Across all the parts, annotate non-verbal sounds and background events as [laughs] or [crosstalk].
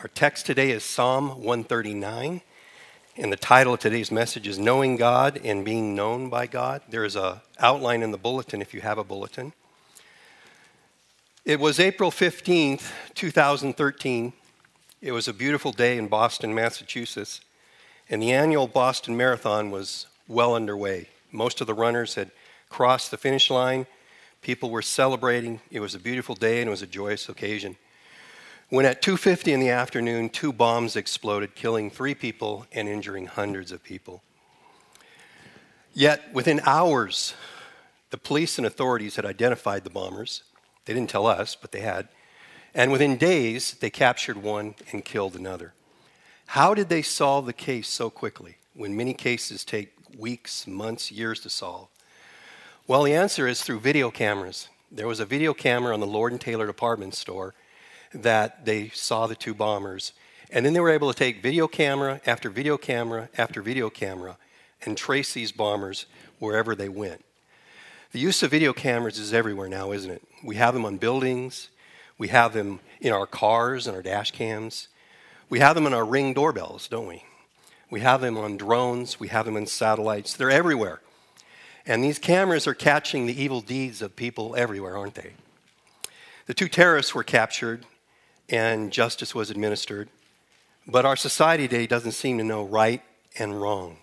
Our text today is Psalm 139, and the title of today's message is Knowing God and Being Known by God. There is a outline in the bulletin if you have a bulletin. It was April 15th, 2013. It was a beautiful day in Boston, Massachusetts, and the annual Boston Marathon was well underway. Most of the runners had crossed the finish line. People were celebrating. It was a beautiful day and it was a joyous occasion when at 2:50 in the afternoon two bombs exploded killing 3 people and injuring hundreds of people. Yet within hours the police and authorities had identified the bombers. They didn't tell us, but they had. And within days they captured one and killed another. How did they solve the case so quickly when many cases take weeks, months, years to solve? Well, the answer is through video cameras. There was a video camera on the Lord and Taylor department store that they saw the two bombers. And then they were able to take video camera after video camera after video camera and trace these bombers wherever they went. The use of video cameras is everywhere now, isn't it? We have them on buildings, we have them in our cars and our dash cams, we have them in our ring doorbells, don't we? We have them on drones, we have them in satellites, they're everywhere. And these cameras are catching the evil deeds of people everywhere, aren't they? The two terrorists were captured and justice was administered. But our society today doesn't seem to know right and wrong.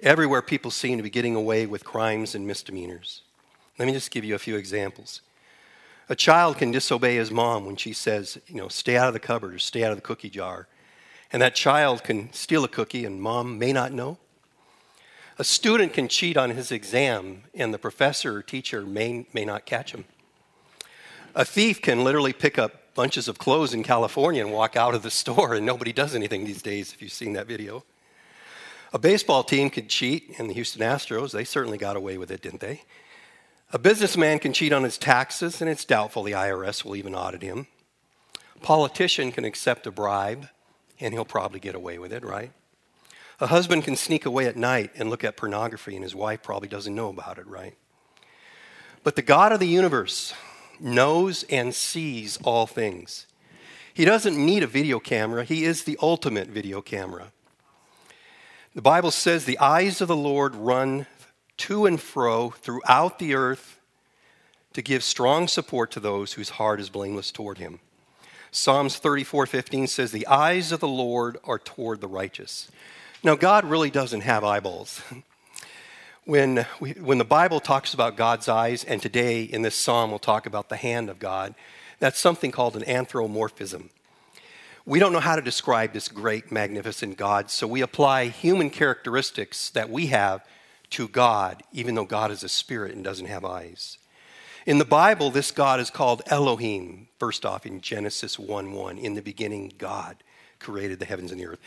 Everywhere, people seem to be getting away with crimes and misdemeanors. Let me just give you a few examples. A child can disobey his mom when she says, you know, stay out of the cupboard or stay out of the cookie jar. And that child can steal a cookie and mom may not know. A student can cheat on his exam and the professor or teacher may, may not catch him. A thief can literally pick up bunches of clothes in California and walk out of the [laughs] store, and nobody does anything these days, if you've seen that video. A baseball team could cheat, and the Houston Astros, they certainly got away with it, didn't they? A businessman can cheat on his taxes, and it's doubtful the IRS will even audit him. A politician can accept a bribe, and he'll probably get away with it, right? A husband can sneak away at night and look at pornography, and his wife probably doesn't know about it, right? But the God of the universe, knows and sees all things. He doesn't need a video camera, He is the ultimate video camera. The Bible says the eyes of the Lord run to and fro throughout the earth to give strong support to those whose heart is blameless toward Him. Psalms 34:15 says the eyes of the Lord are toward the righteous. Now God really doesn't have eyeballs. [laughs] when, we, when the Bible talks about God's eyes, and today in this psalm we'll talk about the hand of God, that's something called an anthropomorphism. We don't know how to describe this great, magnificent God, so we apply human characteristics that we have to God, even though God is a spirit and doesn't have eyes. In the Bible, this God is called Elohim, first off in Genesis 1 1. In the beginning, God created the heavens and the earth.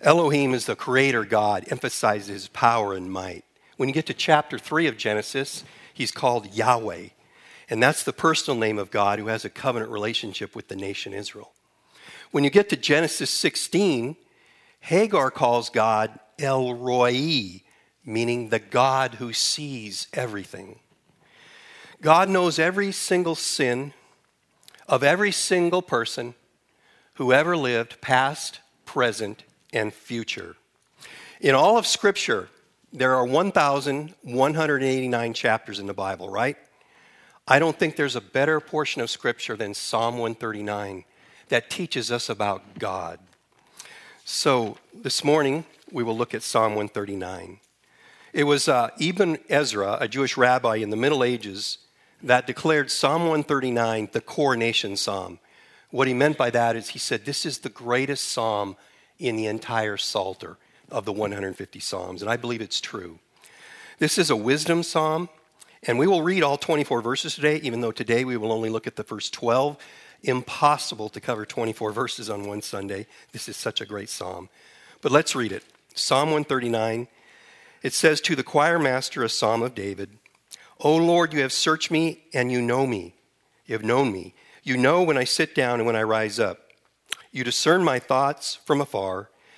Elohim is the creator God, emphasizes his power and might. When you get to chapter 3 of Genesis, he's called Yahweh. And that's the personal name of God who has a covenant relationship with the nation Israel. When you get to Genesis 16, Hagar calls God El Roi, meaning the God who sees everything. God knows every single sin of every single person who ever lived, past, present, and future. In all of Scripture, there are 1,189 chapters in the Bible, right? I don't think there's a better portion of Scripture than Psalm 139 that teaches us about God. So this morning, we will look at Psalm 139. It was uh, Ibn Ezra, a Jewish rabbi in the Middle Ages, that declared Psalm 139 the coronation psalm. What he meant by that is he said, This is the greatest psalm in the entire Psalter of the 150 Psalms, and I believe it's true. This is a wisdom psalm, and we will read all 24 verses today, even though today we will only look at the first 12. Impossible to cover 24 verses on one Sunday. This is such a great psalm. But let's read it. Psalm 139. It says, To the choir master, a psalm of David O Lord, you have searched me and you know me. You have known me. You know when I sit down and when I rise up. You discern my thoughts from afar.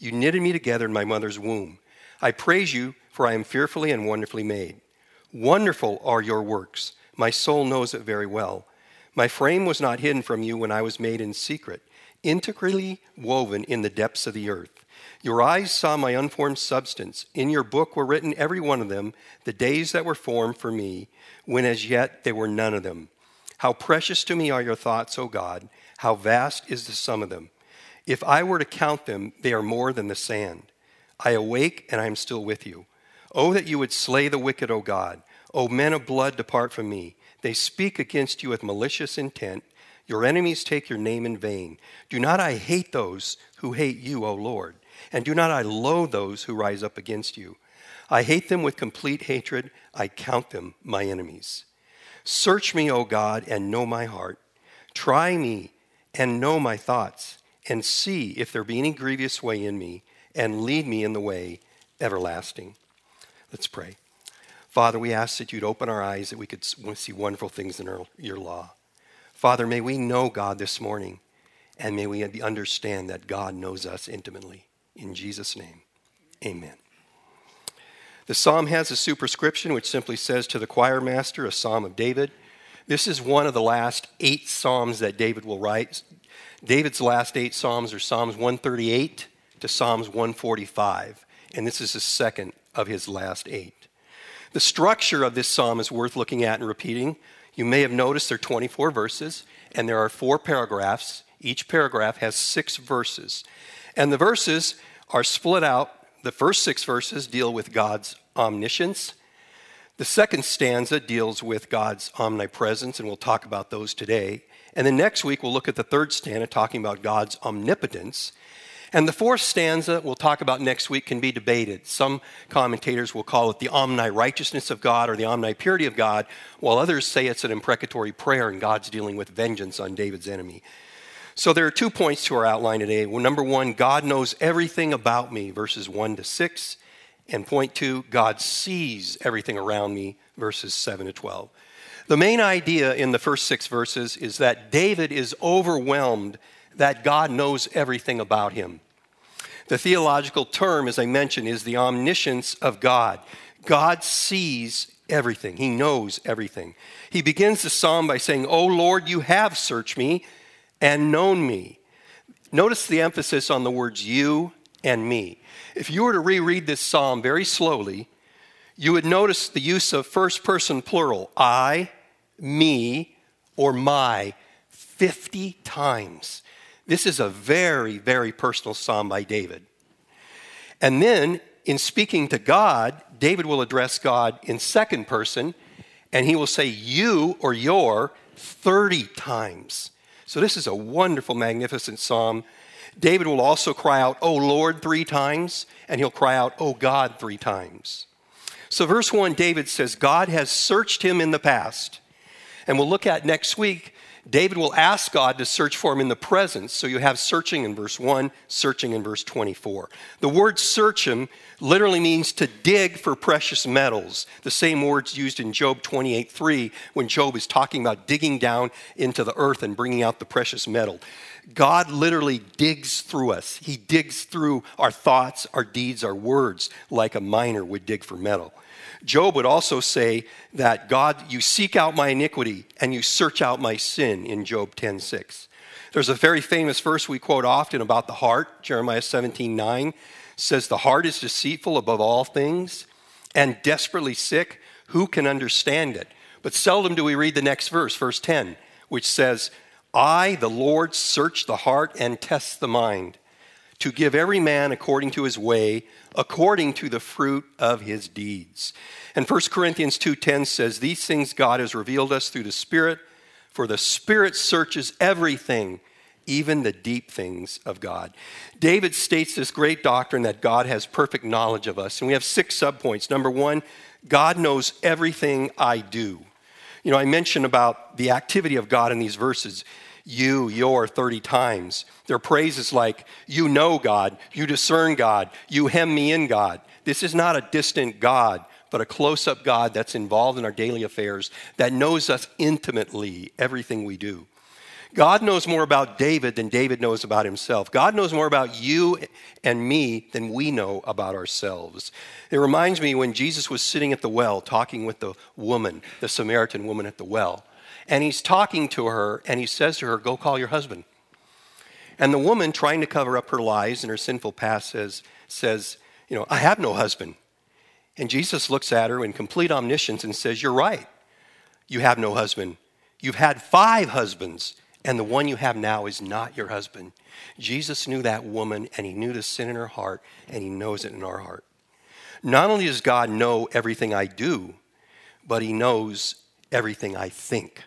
you knitted me together in my mother's womb. I praise you, for I am fearfully and wonderfully made. Wonderful are your works. My soul knows it very well. My frame was not hidden from you when I was made in secret, integrally woven in the depths of the earth. Your eyes saw my unformed substance. In your book were written, every one of them, the days that were formed for me, when as yet there were none of them. How precious to me are your thoughts, O God! How vast is the sum of them! If I were to count them, they are more than the sand. I awake and I am still with you. Oh, that you would slay the wicked, O God. O men of blood, depart from me. They speak against you with malicious intent. Your enemies take your name in vain. Do not I hate those who hate you, O Lord? And do not I loathe those who rise up against you? I hate them with complete hatred. I count them my enemies. Search me, O God, and know my heart. Try me and know my thoughts, and see if there be any grievous way in me, and lead me in the way everlasting. Let's pray. Father, we ask that you'd open our eyes that we could see wonderful things in our, your law. Father, may we know God this morning, and may we understand that God knows us intimately. In Jesus' name, amen. The psalm has a superscription which simply says to the choir master, a psalm of David. This is one of the last eight psalms that David will write. David's last eight psalms are Psalms 138 to Psalms 145, and this is the second of his last eight. The structure of this psalm is worth looking at and repeating. You may have noticed there are 24 verses, and there are four paragraphs. Each paragraph has six verses. And the verses are split out. The first six verses deal with God's omniscience. The second stanza deals with God's omnipresence, and we'll talk about those today. And then next week, we'll look at the third stanza, talking about God's omnipotence. And the fourth stanza we'll talk about next week can be debated. Some commentators will call it the omni righteousness of God or the omni purity of God, while others say it's an imprecatory prayer and God's dealing with vengeance on David's enemy. So there are two points to our outline today. Well, number one, God knows everything about me, verses 1 to 6. And point two, God sees everything around me, verses 7 to 12. The main idea in the first six verses is that David is overwhelmed that God knows everything about him. The theological term, as I mentioned, is the omniscience of God. God sees everything, He knows everything. He begins the psalm by saying, Oh Lord, you have searched me and known me. Notice the emphasis on the words you and me. If you were to reread this psalm very slowly, you would notice the use of first person plural, I, me, or my, 50 times. This is a very, very personal psalm by David. And then, in speaking to God, David will address God in second person, and he will say you or your 30 times. So, this is a wonderful, magnificent psalm. David will also cry out, Oh Lord, three times, and he'll cry out, Oh God, three times. So, verse 1, David says, God has searched him in the past. And we'll look at next week, David will ask God to search for him in the presence. So you have searching in verse 1, searching in verse 24. The word search him literally means to dig for precious metals. The same words used in Job 28 3 when Job is talking about digging down into the earth and bringing out the precious metal. God literally digs through us. He digs through our thoughts, our deeds, our words, like a miner would dig for metal. Job would also say that God, you seek out my iniquity and you search out my sin in Job 10:6. There's a very famous verse we quote often about the heart, Jeremiah 17:9 says the heart is deceitful above all things and desperately sick, who can understand it? But seldom do we read the next verse, verse 10, which says, I, the Lord, search the heart and test the mind to give every man according to his way, according to the fruit of his deeds. And 1 Corinthians 2:10 says, "These things God has revealed us through the Spirit, for the Spirit searches everything, even the deep things of God. David states this great doctrine that God has perfect knowledge of us. And we have six subpoints. Number one, God knows everything I do. You know, I mentioned about the activity of God in these verses you, your 30 times. Their praises like, you know God, you discern God, you hem me in God. This is not a distant God, but a close up God that's involved in our daily affairs, that knows us intimately, everything we do. God knows more about David than David knows about himself. God knows more about you and me than we know about ourselves. It reminds me when Jesus was sitting at the well talking with the woman, the Samaritan woman at the well. And he's talking to her and he says to her, Go call your husband. And the woman, trying to cover up her lies and her sinful past, says, says You know, I have no husband. And Jesus looks at her in complete omniscience and says, You're right. You have no husband. You've had five husbands, and the one you have now is not your husband. Jesus knew that woman, and he knew the sin in her heart, and he knows it in our heart. Not only does God know everything I do, but he knows everything I think.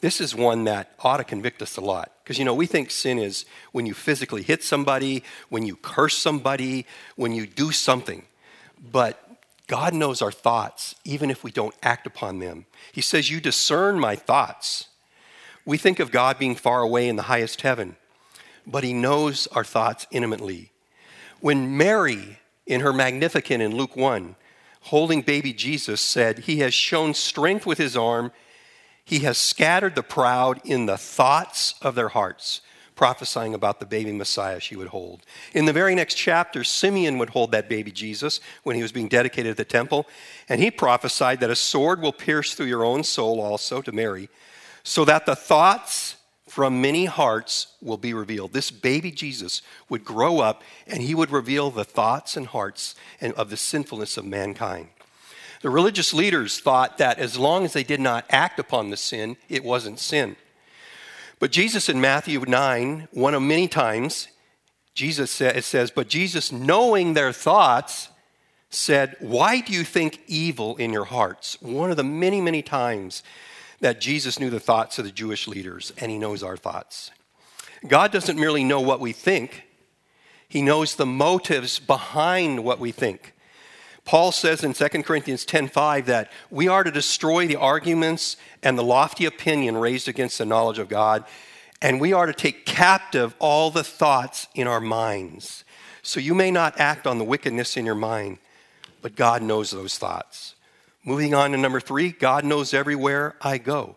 This is one that ought to convict us a lot. Because, you know, we think sin is when you physically hit somebody, when you curse somebody, when you do something. But God knows our thoughts, even if we don't act upon them. He says, You discern my thoughts. We think of God being far away in the highest heaven, but He knows our thoughts intimately. When Mary, in her Magnificat in Luke 1, holding baby Jesus, said, He has shown strength with His arm he has scattered the proud in the thoughts of their hearts, prophesying about the baby Messiah she would hold. In the very next chapter, Simeon would hold that baby Jesus when he was being dedicated at the temple, and he prophesied that a sword will pierce through your own soul also to Mary, so that the thoughts from many hearts will be revealed. This baby Jesus would grow up and he would reveal the thoughts and hearts of the sinfulness of mankind. The religious leaders thought that as long as they did not act upon the sin, it wasn't sin. But Jesus in Matthew 9, one of many times, Jesus said, it says, But Jesus, knowing their thoughts, said, Why do you think evil in your hearts? One of the many, many times that Jesus knew the thoughts of the Jewish leaders, and he knows our thoughts. God doesn't merely know what we think, he knows the motives behind what we think. Paul says in 2 Corinthians 10:5 that we are to destroy the arguments and the lofty opinion raised against the knowledge of God, and we are to take captive all the thoughts in our minds. So you may not act on the wickedness in your mind, but God knows those thoughts. Moving on to number 3, God knows everywhere I go.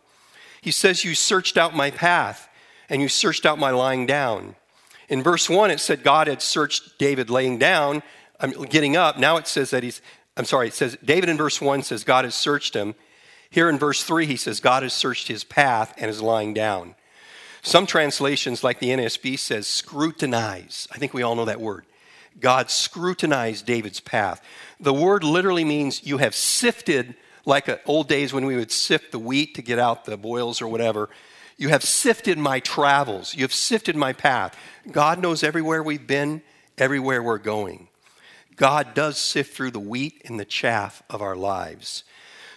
He says you searched out my path and you searched out my lying down. In verse 1 it said God had searched David laying down I'm getting up. Now it says that he's, I'm sorry, it says, David in verse 1 says God has searched him. Here in verse 3, he says God has searched his path and is lying down. Some translations, like the NSB, says scrutinize. I think we all know that word. God scrutinized David's path. The word literally means you have sifted, like old days when we would sift the wheat to get out the boils or whatever. You have sifted my travels. You have sifted my path. God knows everywhere we've been, everywhere we're going. God does sift through the wheat and the chaff of our lives.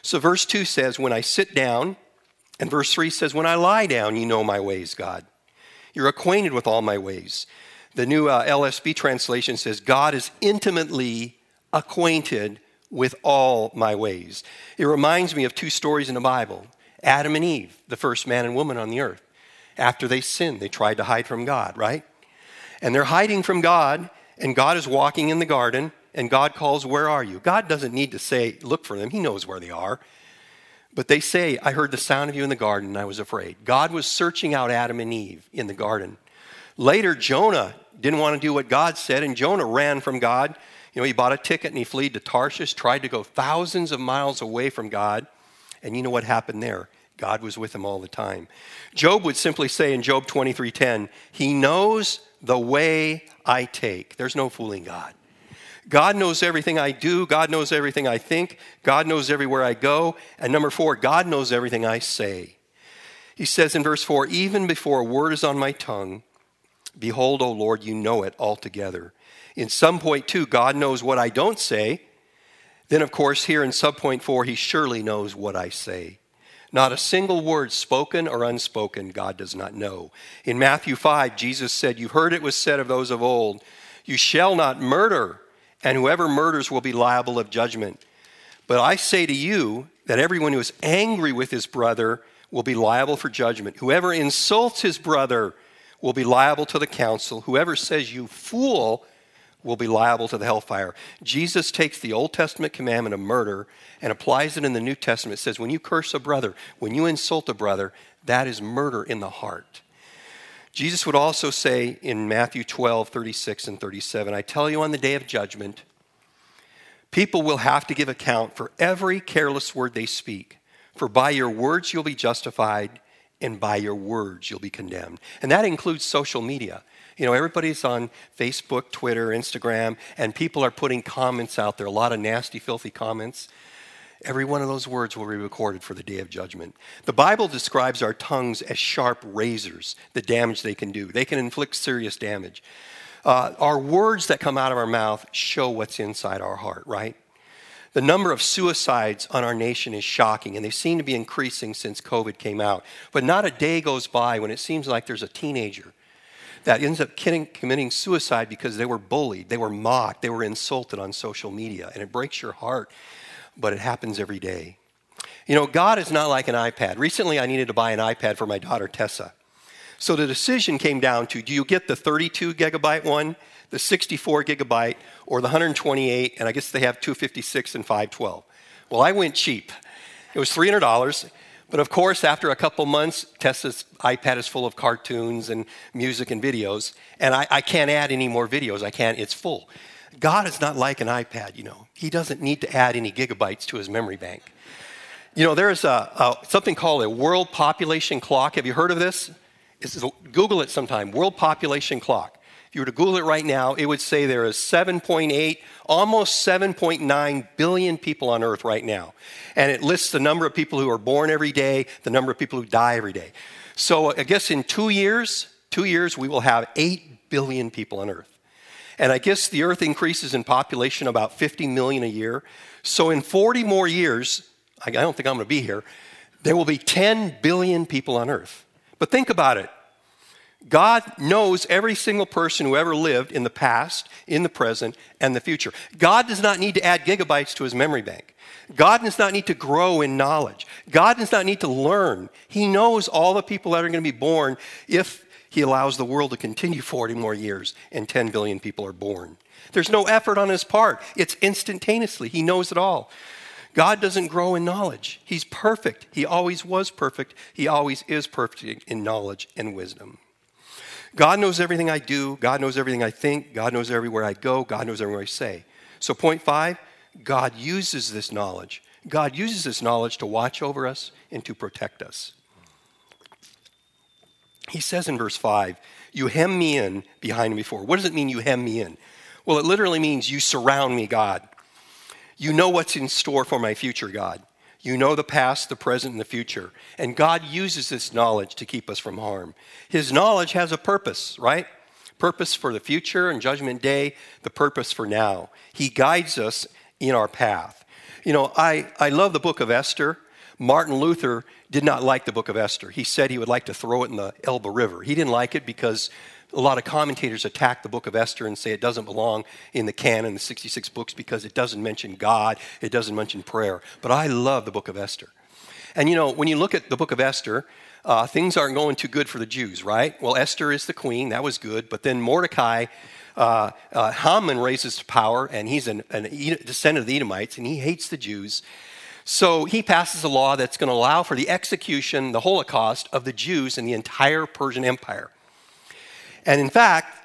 So, verse 2 says, When I sit down, and verse 3 says, When I lie down, you know my ways, God. You're acquainted with all my ways. The new uh, LSB translation says, God is intimately acquainted with all my ways. It reminds me of two stories in the Bible Adam and Eve, the first man and woman on the earth. After they sinned, they tried to hide from God, right? And they're hiding from God, and God is walking in the garden, and God calls, Where are you? God doesn't need to say, Look for them. He knows where they are. But they say, I heard the sound of you in the garden, and I was afraid. God was searching out Adam and Eve in the garden. Later, Jonah didn't want to do what God said, and Jonah ran from God. You know, he bought a ticket and he fled to Tarshish, tried to go thousands of miles away from God. And you know what happened there? God was with him all the time. Job would simply say in Job 23:10, "He knows the way I take. There's no fooling God. God knows everything I do. God knows everything I think. God knows everywhere I go. And number four, God knows everything I say. He says in verse four, even before a word is on my tongue, behold, O Lord, you know it altogether. In some point two, God knows what I don't say. Then, of course, here in subpoint four, he surely knows what I say. Not a single word spoken or unspoken, God does not know. In Matthew 5, Jesus said, You've heard it was said of those of old, You shall not murder, and whoever murders will be liable of judgment. But I say to you that everyone who is angry with his brother will be liable for judgment. Whoever insults his brother will be liable to the council. Whoever says, You fool, will be liable to the hellfire. Jesus takes the Old Testament commandment of murder and applies it in the New Testament. It says, when you curse a brother, when you insult a brother, that is murder in the heart. Jesus would also say in Matthew 12, 36 and 37, I tell you on the day of judgment, people will have to give account for every careless word they speak. For by your words you'll be justified, and by your words you'll be condemned. And that includes social media. You know, everybody's on Facebook, Twitter, Instagram, and people are putting comments out there, a lot of nasty, filthy comments. Every one of those words will be recorded for the day of judgment. The Bible describes our tongues as sharp razors, the damage they can do. They can inflict serious damage. Uh, our words that come out of our mouth show what's inside our heart, right? The number of suicides on our nation is shocking, and they seem to be increasing since COVID came out. But not a day goes by when it seems like there's a teenager that ends up committing suicide because they were bullied, they were mocked, they were insulted on social media. And it breaks your heart, but it happens every day. You know, God is not like an iPad. Recently, I needed to buy an iPad for my daughter, Tessa. So the decision came down to do you get the 32 gigabyte one, the 64 gigabyte, or the 128, and I guess they have 256 and 512. Well, I went cheap. It was $300. But of course, after a couple months, Tessa's iPad is full of cartoons and music and videos, and I, I, can't add any more videos. I can't, it's full. God is not like an iPad, you know. He doesn't need to add any gigabytes to his memory bank. You know, there's a, a something called a world population clock. Have you heard of this? Google it sometime. World population clock. If you were to Google it right now, it would say there is 7.8, almost 7.9 billion people on earth right now. And it lists the number of people who are born every day, the number of people who die every day. So uh, I guess in two years, two years, we will have 8 billion people on earth. And I guess the earth increases in population about 50 million a year. So in 40 more years, I don't think I'm going to be here, there will be 10 billion people on earth. But think about it. God knows every single person who ever lived in the past, in the present, and the future. God does not need to add gigabytes to his memory bank. God does not need to grow in knowledge. God does not need to learn. He knows all the people that are going to be born if he allows the world to continue [laughs] 40 more years and 10 billion people are born. There's no effort on his part, it's instantaneously. He knows it all. God doesn't grow in knowledge. He's perfect. He always was perfect. He always is perfect in knowledge and wisdom. God knows everything I do. God knows everything I think. God knows everywhere I go. God knows everywhere I say. So, point five God uses this knowledge. God uses this knowledge to watch over us and to protect us. He says in verse 5, You hem me in behind and before. What does it mean, you hem me in? Well, it literally means you surround me, God. You know what's in store for my future, God. You know the past, the present, and the future. And God uses this knowledge to keep us from harm. His knowledge has a purpose, right? Purpose for the future and judgment day, the purpose for now. He guides us in our path. You know, I, I love the book of Esther. Martin Luther did not like the book of Esther. He said he would like to throw it in the Elbe River. He didn't like it because a lot of commentators attack the book of Esther and say it doesn't belong in the canon, the 66 books, because it doesn't mention God, it doesn't mention prayer. But I love the book of Esther. And you know, when you look at the book of Esther, uh, things aren't going too good for the Jews, right? Well, Esther is the queen, that was good. But then Mordecai, uh, uh, Haman raises to power, and he's an, an descendant of the Edomites, and he hates the Jews. So he passes a law that's going to allow for the execution, the Holocaust of the Jews in the entire Persian Empire. And in fact,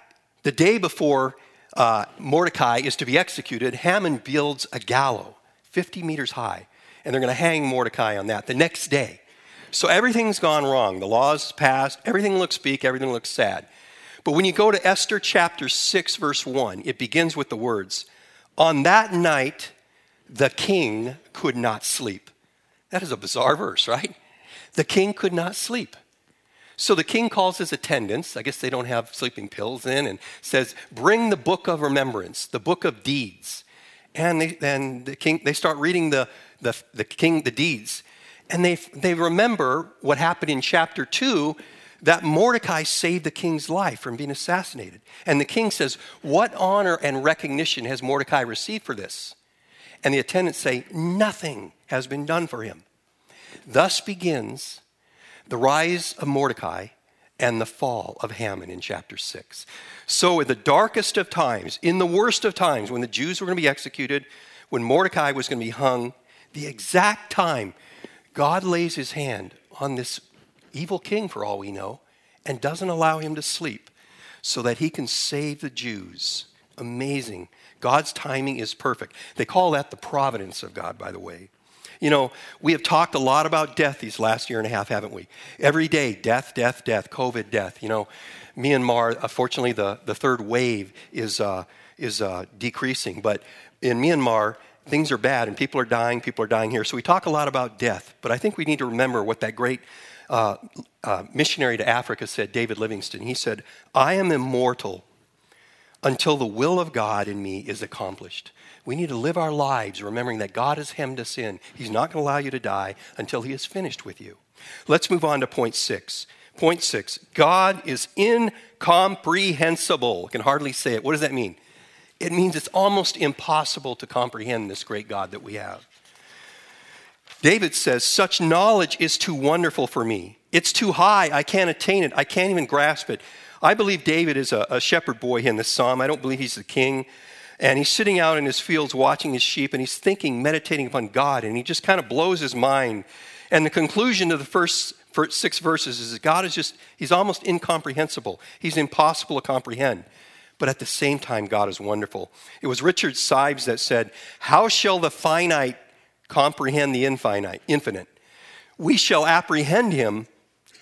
the day before uh, Mordecai is to be executed, Haman builds a gallows 50 meters high, and they're going to hang Mordecai on that the next day. So everything's gone wrong. The law's passed, everything looks bleak, everything looks sad. But when you go to Esther chapter 6, verse 1, it begins with the words On that night, the king could not sleep. That is a bizarre verse, right? The king could not sleep. So the king calls his attendants, I guess they don't have sleeping pills in, and says, Bring the book of remembrance, the book of deeds. And they, then the king, they start reading the, the, the king, the deeds. And they, they remember what happened in chapter 2 that Mordecai saved the king's life from being assassinated. And the king says, What honor and recognition has Mordecai received for this? And the attendants say, Nothing has been done for him. Thus begins the rise of Mordecai and the fall of Haman in chapter 6. So, in the darkest of times, in the worst of times, when the Jews were going to be executed, when Mordecai was going to be hung, the exact time God lays his hand on this evil king, for all we know, and doesn't allow him to sleep so that he can save the Jews. Amazing. God's timing is perfect. They call that the providence of God, by the way. You know, we have talked a lot about death these last year and a half, haven't we? Every day, death, death, death, COVID, death. You know, Myanmar, unfortunately, the, the third wave is, uh, is uh, decreasing. But in Myanmar, things are bad and people are dying, people are dying here. So we talk a lot about death. But I think we need to remember what that great uh, uh missionary to Africa said, David Livingstone. He said, I am immortal until the will of God in me is accomplished. We need to live our lives remembering that God has hemmed us in. He's not going to allow you to die until He is finished with you. Let's move on to point six. Point six God is incomprehensible. I can hardly say it. What does that mean? It means it's almost impossible to comprehend this great God that we have. David says, Such knowledge is too wonderful for me. It's too high. I can't attain it. I can't even grasp it. I believe David is a, a shepherd boy in this psalm. I don't believe he's the king. And he's sitting out in his fields watching his sheep and he's thinking, meditating upon God, and he just kind of blows his mind. And the conclusion of the first six verses is that God is just, he's almost incomprehensible. He's impossible to comprehend. But at the same time, God is wonderful. It was Richard Sibbes that said, How shall the finite comprehend the infinite, infinite? We shall apprehend him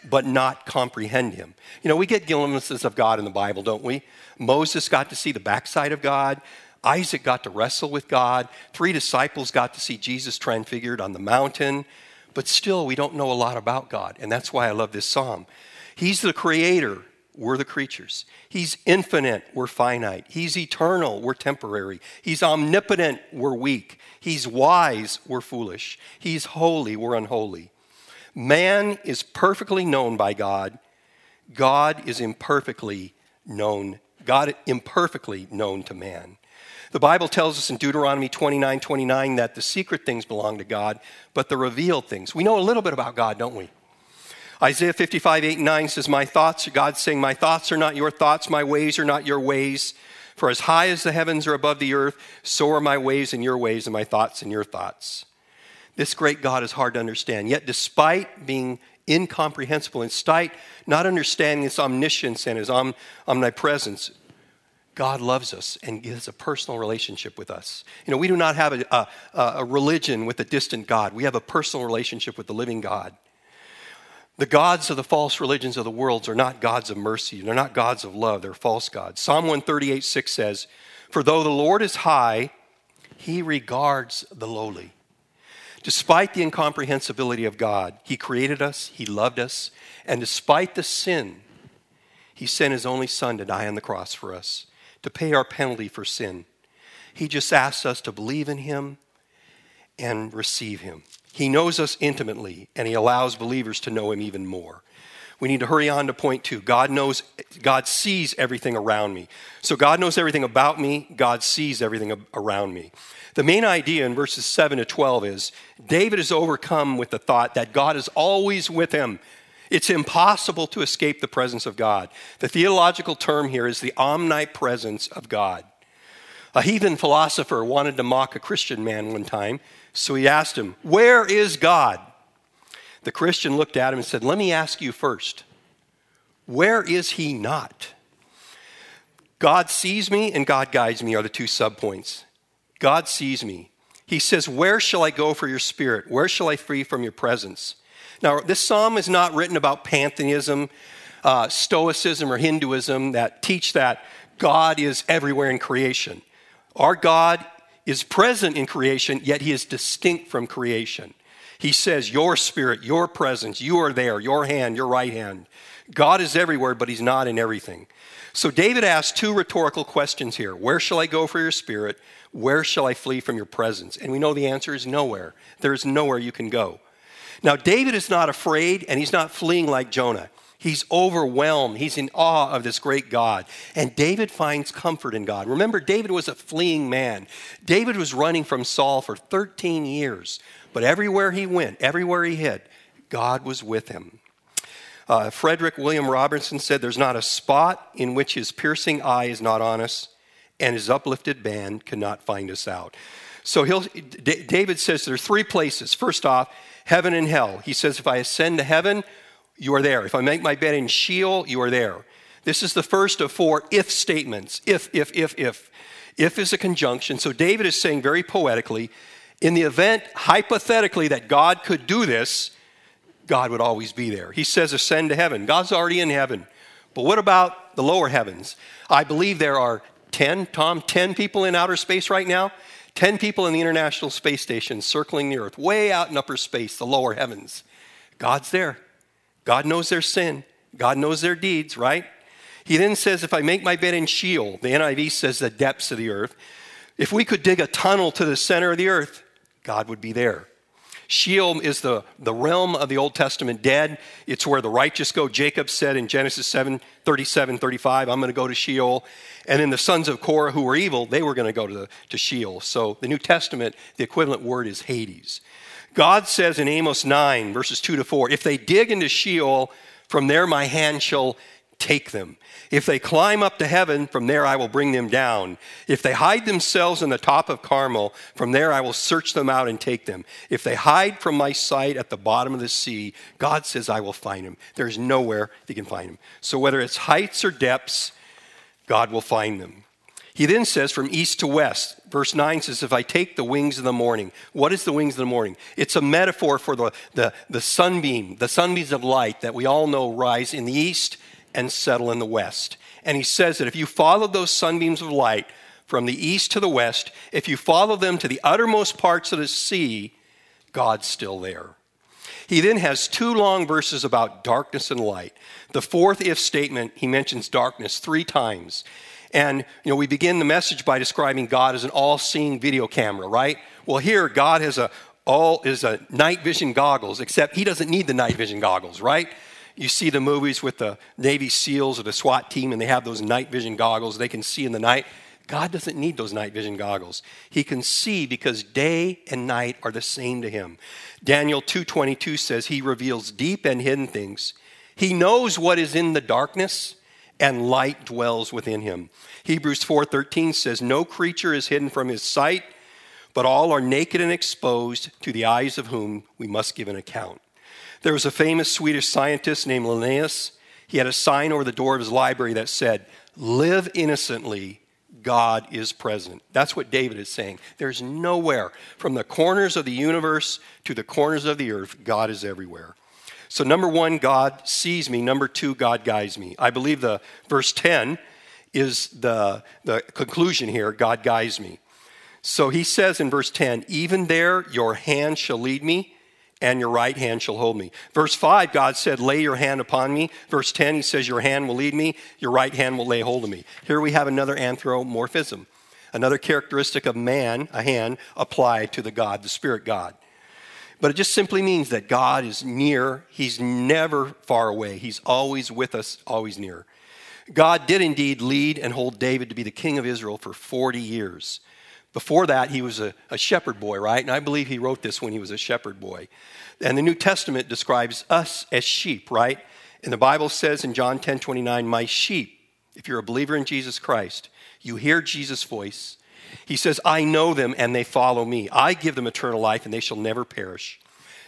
but not comprehend him. You know, we get glimpses of God in the Bible, don't we? Moses got to see the backside of God. Isaac got to wrestle with God. Three disciples got to see Jesus transfigured on the mountain. But still, we don't know a lot about God. And that's why I love this psalm. He's the creator, we're the creatures. He's infinite, we're finite. He's eternal, we're temporary. He's omnipotent, we're weak. He's wise, we're foolish. He's holy, we're unholy. Man is perfectly known by God. God is imperfectly known. God imperfectly known to man. The Bible tells us in Deuteronomy 29 29 that the secret things belong to God, but the revealed things. We know a little bit about God, don't we? Isaiah 55 8 and 9 says, My thoughts, God's saying, My thoughts are not your thoughts, my ways are not your ways. For as high as the heavens are above the earth, so are my ways and your ways, and my thoughts and your thoughts. This great God is hard to understand. Yet, despite being incomprehensible, in spite not understanding his omniscience and his om- omnipresence, God loves us and has a personal relationship with us. You know, we do not have a, a, a, religion with a distant God. We have a personal relationship with the living God. The gods of the false religions of the world are not gods of mercy. They're not gods of love. They're false gods. Psalm 138 6 says, For though the Lord is high, he regards the lowly. Despite the incomprehensibility of God, He created us, He loved us, and despite the sin, He sent His only Son to die on the cross for us, to pay our penalty for sin. He just asks us to believe in Him and receive Him. He knows us intimately, and He allows believers to know Him even more. We need to hurry on to point two. God knows, God sees everything around me. So God knows everything about me, God sees everything around me. The main idea in verses 7 to 12 is David is overcome with the thought that God is always with him. It's impossible to escape the presence of God. The theological term here is the omnipresence of God. A heathen philosopher wanted to mock a Christian man one time, so he asked him, Where is God? The Christian looked at him and said, Let me ask you first, where is he not? God sees me and God guides me are the two subpoints. God sees me. He says, Where shall I go for your spirit? Where shall I flee from your presence? Now, this psalm is not written about pantheism, uh, Stoicism, or Hinduism that teach that God is everywhere in creation. Our God is present in creation, yet he is distinct from creation. He says, Your spirit, your presence, you are there, your hand, your right hand. God is everywhere, but he's not in everything. So David asks two rhetorical questions here Where shall I go for your spirit? Where shall I flee from your presence? And we know the answer is nowhere. There is nowhere you can go. Now, David is not afraid and he's not fleeing like Jonah. He's overwhelmed. He's in awe of this great God. And David finds comfort in God. Remember, David was a fleeing man. David was running from Saul for 13 years. But everywhere he went, everywhere he hid, God was with him. Uh, Frederick William Robertson said, There's not a spot in which his piercing eye is not on us, and his uplifted band cannot find us out. So D- David says there are three places. First off, heaven and hell. He says, If I ascend to heaven, you are there. If I make my bed in Sheol, you are there. This is the first of four if statements. If, if, if, if. If is a conjunction. So David is saying very poetically, in the event, hypothetically, that God could do this, God would always be there. He says, ascend to heaven. God's already in heaven. But what about the lower heavens? I believe there are 10, Tom, 10 people in outer space right now. 10 people in the International Space Station circling the Earth, way out in upper space, the lower heavens. God's there. God knows their sin. God knows their deeds, right? He then says, If I make my bed in Sheol, the NIV says the depths of the earth, if we could dig a tunnel to the center of the earth, God would be there. Sheol is the, the realm of the Old Testament dead. It's where the righteous go. Jacob said in Genesis 7 37, 35, I'm going to go to Sheol. And then the sons of Korah, who were evil, they were going to go to, the, to Sheol. So the New Testament, the equivalent word is Hades. God says in Amos 9, verses 2 to 4, if they dig into Sheol, from there my hand shall take them. If they climb up to heaven, from there I will bring them down. If they hide themselves in the top of Carmel, from there I will search them out and take them. If they hide from my sight at the bottom of the sea, God says I will find them. There's nowhere they can find them. So whether it's heights or depths, God will find them. He then says, from east to west, verse 9 says, If I take the wings of the morning, what is the wings of the morning? It's a metaphor for the, the, the sunbeam, the sunbeams of light that we all know rise in the east and settle in the west. And he says that if you follow those sunbeams of light from the east to the west, if you follow them to the uttermost parts of the sea, God's still there. He then has two long verses about darkness and light. The fourth if statement, he mentions darkness three times. And you know, we begin the message by describing God as an all-seeing video camera, right? Well, here God has a all is a night vision goggles, except he doesn't need the night vision goggles, right? You see the movies with the Navy SEALs or the SWAT team, and they have those night vision goggles. They can see in the night. God doesn't need those night vision goggles. He can see because day and night are the same to him. Daniel 2:22 says he reveals deep and hidden things. He knows what is in the darkness and light dwells within him. Hebrews 4:13 says no creature is hidden from his sight, but all are naked and exposed to the eyes of whom we must give an account. There was a famous Swedish scientist named Linnaeus. He had a sign over the door of his library that said, Live innocently, God is present. That's what David is saying. There's nowhere, from the corners of the universe to the corners of the earth, God is everywhere. So, number one, God sees me. Number two, God guides me. I believe the verse 10 is the, the conclusion here God guides me. So he says in verse 10, Even there your hand shall lead me, and your right hand shall hold me. Verse 5, God said, Lay your hand upon me. Verse 10, he says, Your hand will lead me, your right hand will lay hold of me. Here we have another anthropomorphism, another characteristic of man, a hand, applied to the God, the Spirit God. But it just simply means that God is near. He's never far away. He's always with us, always near. God did indeed lead and hold David to be the king of Israel for 40 years. Before that, he was a, a, shepherd boy, right? And I believe he wrote this when he was a shepherd boy. And the New Testament describes us as sheep, right? And the Bible says in John 10 29, My sheep, if you're a believer in Jesus Christ, you hear Jesus' voice. He says, I know them and they follow me. I give them eternal life and they shall never perish.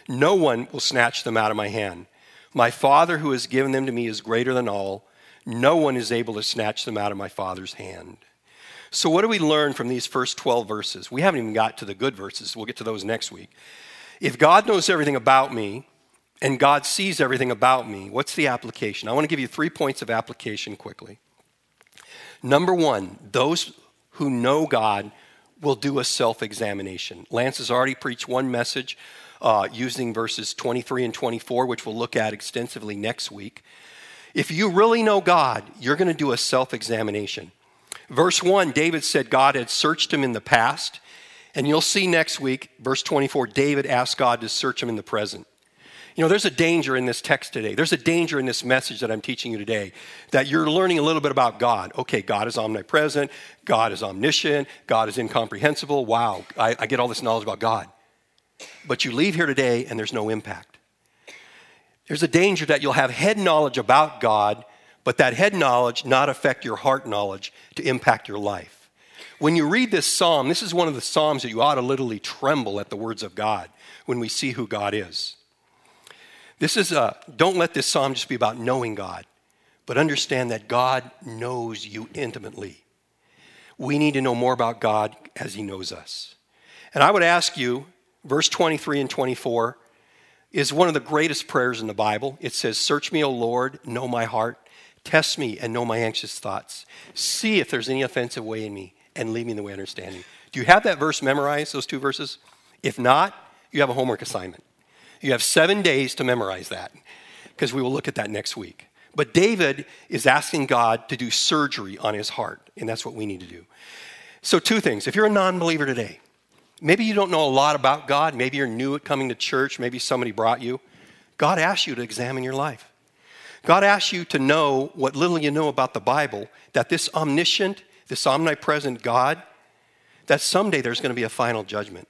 No one will snatch them out of my hand. My Father who has given them to me is greater than all. No one is able to snatch them out of my Father's hand. So, what do we learn from these first 12 verses? We haven't even got to the good verses. We'll get to those next week. If God knows everything about me and God sees everything about me, what's the application? I want to give you three points of application quickly. Number one, those who know God will do a self examination. Lance has already preached one message uh, using verses 23 and 24, which we'll look at extensively next week. If you really know God, you're going to do a self examination. Verse 1, David said God had searched him in the past. And you'll see next week, verse 24, David asked God to search him in the present. You know, there's a danger in this text today. There's a danger in this message that I'm teaching you today that you're learning a little bit about God. Okay, God is omnipresent, God is omniscient, God is incomprehensible. Wow, I, I get all this knowledge about God. But you leave here today and there's no impact. There's a danger that you'll have head knowledge about God, but that head knowledge not affect your heart knowledge to impact your life. When you read this psalm, this is one of the psalms that you ought to literally tremble at the words of God when we see who God is. This is a, don't let this psalm just be about knowing God, but understand that God knows you intimately. We need to know more about God as He knows us. And I would ask you, verse 23 and 24 is one of the greatest prayers in the Bible. It says, Search me, O Lord, know my heart, test me, and know my anxious thoughts. See if there's any offensive way in me, and lead me in the way of understanding. Do you have that verse memorized, those two verses? If not, you have a homework assignment. You have seven days to memorize that because we will look at that next week. But David is asking God to do surgery on his heart, and that's what we need to do. So, two things. If you're a non believer today, maybe you don't know a lot about God, maybe you're new at coming to church, maybe somebody brought you. God asks you to examine your life. God asks you to know what little you know about the Bible, that this omniscient, this omnipresent God, that someday there's going to be a final judgment.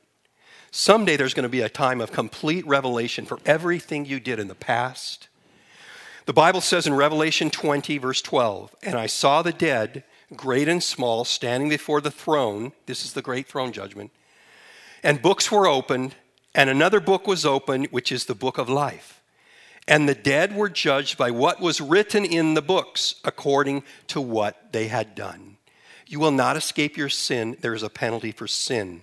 Someday there's going to be a time of complete revelation for everything you did in the past. The Bible says in Revelation 20, verse 12, And I saw the dead, great and small, standing before the throne. This is the great throne judgment. And books were opened, and another book was opened, which is the book of life. And the dead were judged by what was written in the books according to what they had done. You will not escape your sin. There is a penalty for sin.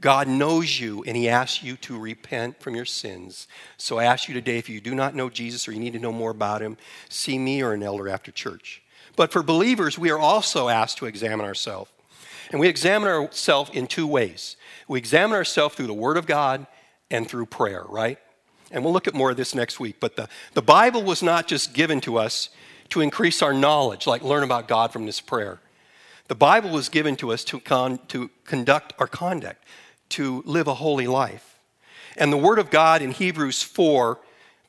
God knows you and He asks you to repent from your sins. So I ask you today if you do not know Jesus or you need to know more about Him, see me or an elder after church. But for believers, we are also asked to examine ourselves. And we examine ourselves in two ways we examine ourselves through the Word of God and through prayer, right? And we'll look at more of this next week. But the, the Bible was not just given to us to increase our knowledge, like learn about God from this prayer. The Bible was given to us to, con, to conduct our conduct to live a holy life. And the word of God in Hebrews 4,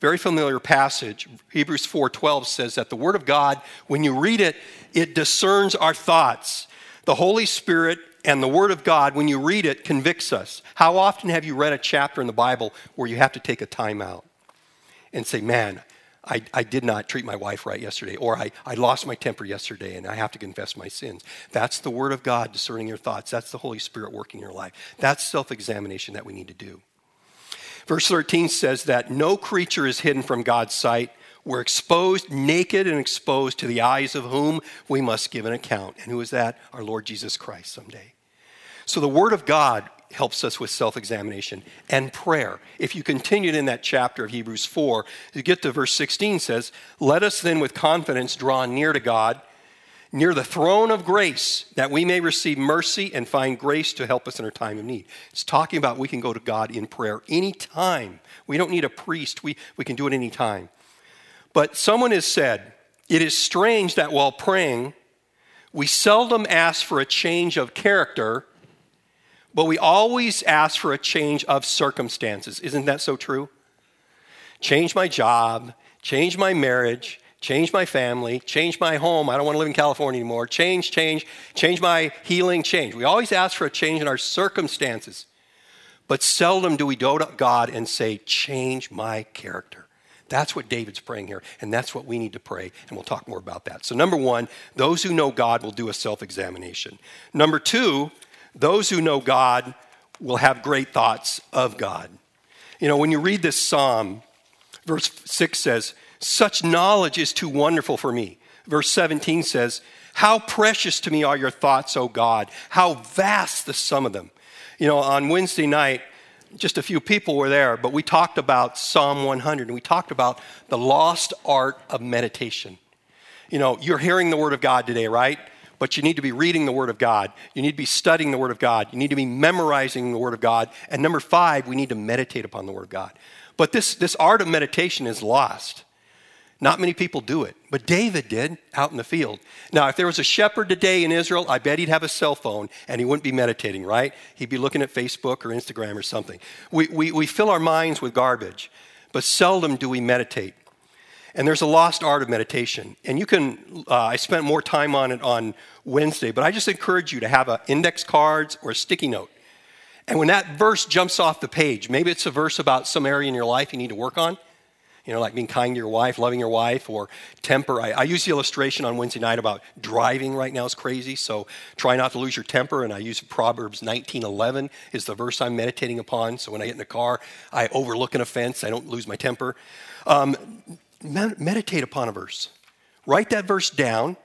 very familiar passage, Hebrews 4:12 says that the word of God, when you read it, it discerns our thoughts. The Holy Spirit and the Word of God, when you read it, convicts us. How often have you read a chapter in the Bible where you have to take a time out and say, Man, I, I did not treat my wife right yesterday, or I, I lost my temper yesterday and I have to confess my sins. That's the Word of God discerning your thoughts. That's the Holy Spirit working in your life. That's self examination that we need to do. Verse 13 says that no creature is hidden from God's sight. We're exposed, naked, and exposed to the eyes of whom we must give an account. And who is that? Our Lord Jesus Christ someday. So the Word of God helps us with self examination and prayer. If you continued in that chapter of Hebrews 4, you get to verse 16 says, Let us then with confidence draw near to God, near the throne of grace, that we may receive mercy and find grace to help us in our time of need. It's talking about we can go to God in prayer anytime. We don't need a priest, we, we can do it anytime. But someone has said, It is strange that while praying, we seldom ask for a change of character but we always ask for a change of circumstances. Isn't that so true? Change my job, change my marriage, change my family, change my home. I don't want to live in California anymore. Change, change, change my healing, change. We always ask for a change in our circumstances. But seldom do we go to God and say, Change my character. That's what David's praying here, and that's what we need to pray, and we'll talk more about that. So, number one, those who know God will do a self examination. Number two, those who know God will have great thoughts of God. You know, when you read this psalm, verse 6 says, Such knowledge is too wonderful for me. Verse 17 says, How precious to me are your thoughts, O God. How vast the sum of them. You know, on Wednesday night, just a few people were there, but we talked about Psalm 100 and we talked about the lost art of meditation. You know, you're hearing the word of God today, right? But you need to be reading the Word of God. You need to be studying the Word of God. You need to be memorizing the Word of God. And number five, we need to meditate upon the Word of God. But this, this art of meditation is lost. Not many people do it, but David did out in the field. Now, if there was a shepherd today in Israel, I bet he'd have a cell phone and he wouldn't be meditating, right? He'd be looking at Facebook or Instagram or something. We, we, we fill our minds with garbage. but seldom do we meditate. And there's a lost art of meditation. And you can, uh, I spent more time on it on Wednesday, but I just encourage you to have an index cards or a sticky note. And when that verse jumps off the page, maybe it's a verse about some area in your life you need to work on, you know, like being kind to your wife, loving your wife, or temper. I, I use the illustration on Wednesday night about driving right now is crazy, so try not to lose your temper. And I use Proverbs 19:11 is the verse I'm meditating upon. So when I get in the car, I overlook an offense, I don't lose my temper. Um, med- meditate upon a verse. Write that verse down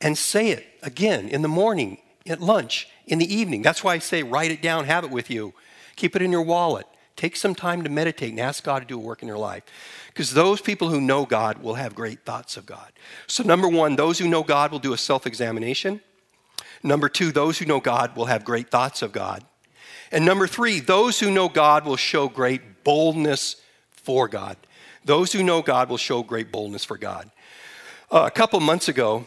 and say it again in the morning, at lunch, in the evening. That's why I say write it down, have it with you. Keep it in your wallet. Take some time to meditate and ask God to do a work in your life. Because those people who know God will have great thoughts of God. So, number one, those who know God will do a self examination. Number two, those who know God will have great thoughts of God. And number three, those who know God will show great boldness for God. Those who know God will show great boldness for God. Uh, a couple months ago,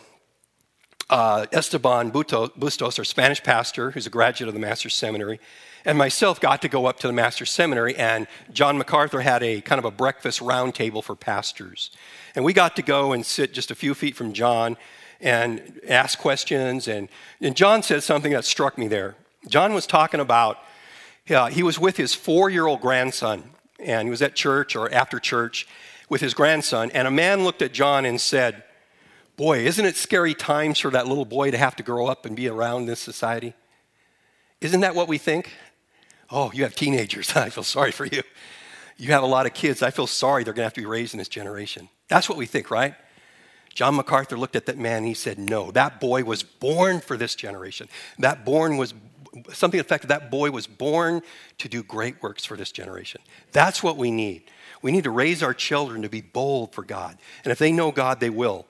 uh, Esteban Bustos, our Spanish pastor, who's a graduate of the Master's Seminary, and myself got to go up to the Master's Seminary, and John MacArthur had a kind of a breakfast roundtable for pastors. And we got to go and sit just a few feet from John and ask questions. And, and John said something that struck me there. John was talking about, uh, he was with his four year old grandson, and he was at church or after church with his grandson, and a man looked at John and said, Boy, isn't it scary times for that little boy to have to grow up and be around this society? Isn't that what we think? Oh, you have teenagers. [laughs] I feel sorry for you. You have a lot of kids. I feel sorry they're going to have to be raised in this generation. That's what we think, right? John MacArthur looked at that man and he said, No, that boy was born for this generation. That born was something affected that that boy was born to do great works for this generation. That's what we need. We need to raise our children to be bold for God. And if they know God, they will.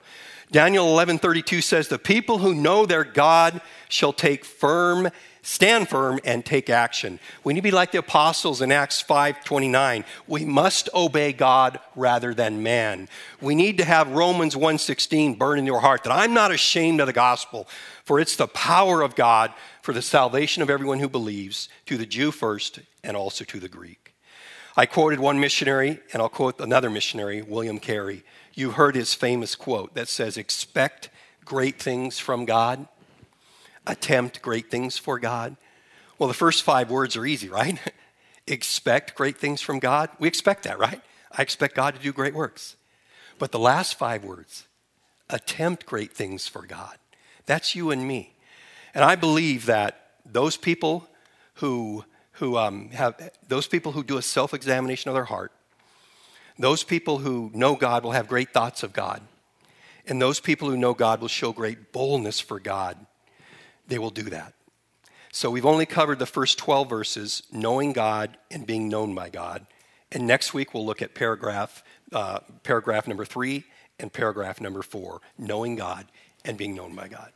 Daniel 11:32 says, "The people who know their God shall take firm stand firm and take action. We need to be like the apostles in Acts 5:29. We must obey God rather than man. We need to have Romans 1:16 burn in your heart that I'm not ashamed of the gospel, for it's the power of God for the salvation of everyone who believes, to the Jew first and also to the Greek. I quoted one missionary and I'll quote another missionary, William Carey. You heard his famous quote that says expect great things from God attempt great things for God? Well, the first five words are easy, right? [laughs] expect great things from God. We expect that, right? I expect God to do great works. But the last five words, attempt great things for God. That's you and me. And I believe that those people who, who um, have, those people who do a self examination of their heart, those people who know God will have great thoughts of God. And those people who know God will show great boldness for God they will do that. So we've only covered the first 12 verses, knowing God and being known by God. And next week we'll look at paragraph, uh, paragraph number three and paragraph number four, knowing God and being known by God.